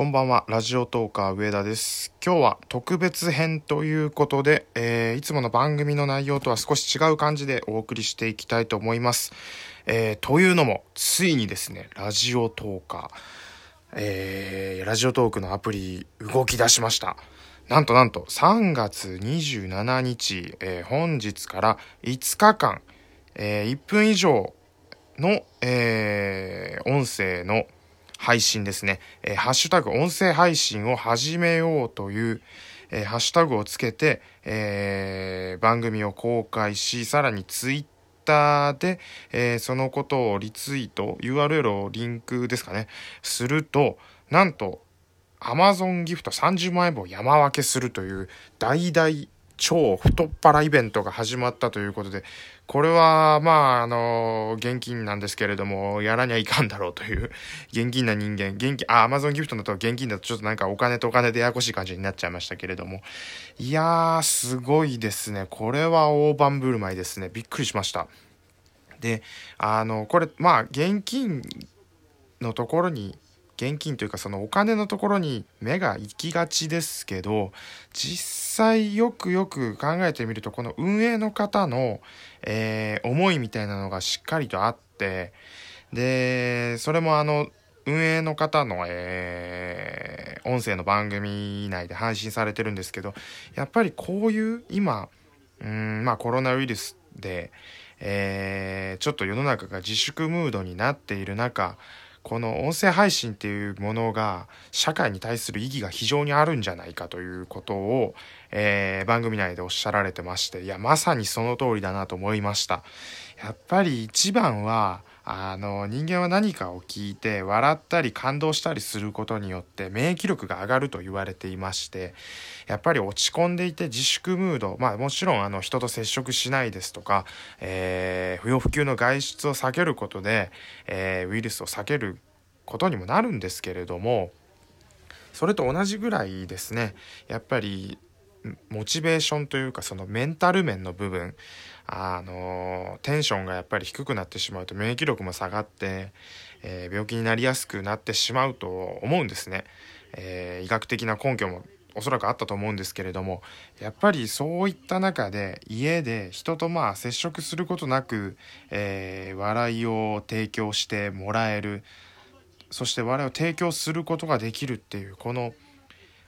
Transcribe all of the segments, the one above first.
こんばんは、ラジオトーカー上田です。今日は特別編ということで、えーいつもの番組の内容とは少し違う感じでお送りしていきたいと思います。えーというのも、ついにですね、ラジオトーカー、えーラジオトークのアプリ動き出しました。なんとなんと3月27日、えー本日から5日間、えー1分以上の、えー音声の配信ですね、えーハッシュタグ音声配信を始めようという、えーハッシュタグをつけて、えー番組を公開し、さらにツイッターで、えそのことをリツイート、URL をリンクですかね、すると、なんと、Amazon ギフト30万円分を山分けするという大々超太っ腹イベントが始まったということで、これは、まあ、あの、現金なんですけれども、やらにはいかんだろうという、現金な人間、現金、あ、Amazon ギフトだと現金だとちょっとなんかお金とお金でややこしい感じになっちゃいましたけれども、いやー、すごいですね。これは大盤振る舞いですね。びっくりしました。で、あの、これ、まあ、現金のところに現金というかそのお金のところに目が行きがちですけど実際よくよく考えてみるとこの運営の方の、えー思いみたいなのがしっかりとあってでそれもあの運営の方の、えー音声の番組内で配信されてるんですけどやっぱりこういう今うんまあコロナウイルスで、えーちょっと世の中が自粛ムードになっている中この音声配信っていうものが社会に対する意義が非常にあるんじゃないかということを、えー番組内でおっしゃられてましていやまさにその通りだなと思いました。やっぱり一番はあの人間は何かを聞いて笑ったり感動したりすることによって免疫力が上がると言われていましてやっぱり落ち込んでいて自粛ムードまあもちろんあの人と接触しないですとか、えー不要不急の外出を避けることで、えーウイルスを避けることにもなるんですけれどもそれと同じぐらいですね。やっぱりモチベーションというかそのメンタル面の部分あのテンションがやっぱり低くなってしまうと免疫力も下がって、えー病気になりやすくなってしまうと思うんですね、えー医学的な根拠もおそらくあったと思うんですけれどもやっぱりそういった中で家で人とまあ接触することなく、えー笑いを提供してもらえるそして笑いを提供することができるっていうこの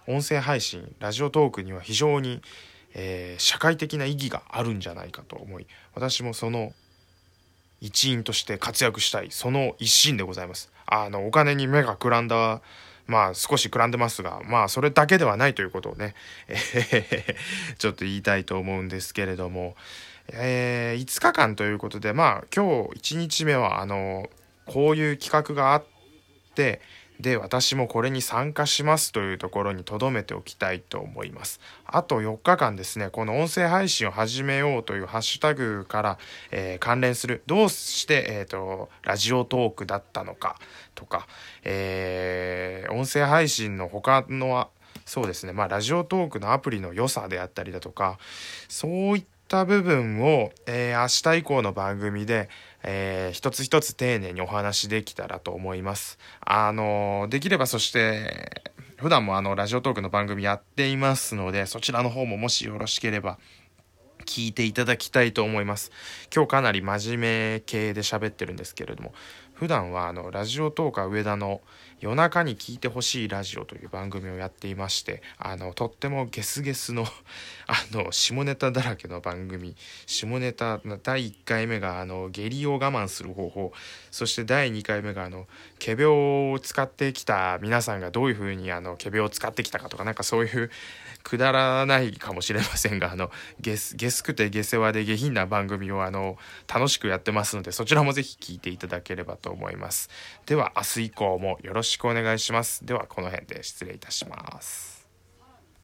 音声配信ラジオトークには非常に、えー社会的な意義があるんじゃないかと思い私もその一員として活躍したいその一心でございます。あのお金に目がくらんだまあ少しくらんでますがまあそれだけではないということをね、え ちょっと言いたいと思うんですけれども、えー5日間ということでまあ今日1日目はあのこういう企画があってで私もこれに参加しますというところに留めておきたいと思います。あと4日間ですねこの音声配信を始めようというハッシュタグから、えー関連するどうして、えー、とラジオトークだったのかとか、えー音声配信の他のそうですねまあラジオトークのアプリの良さであったりだとかそういった部分を、えー明日以降の番組で、えー一つ一つ丁寧にお話できたらと思います。あのできればそして普段もあのラジオトークの番組やっていますのでそちらの方ももしよろしければ聞いていただきたいと思います。今日かなり真面目系で喋ってるんですけれども普段はあのラジオトーカー上田の夜中に聞いてほしいラジオという番組をやっていましてあのとってもゲスゲスの あの下ネタだらけの番組。下ネタ第1回目があの下痢を我慢する方法。そして第2回目があの仮病を使ってきた皆さんがどういうふうにあの仮病を使ってきたかとかなんかそういうくだらないかもしれませんがあのゲスゲスくて下世話で下品な番組をあの楽しくやってますのでそちらもぜひ聞いていただければと思います。では明日以降もよろしくお願いします。ではこの辺で失礼いたします。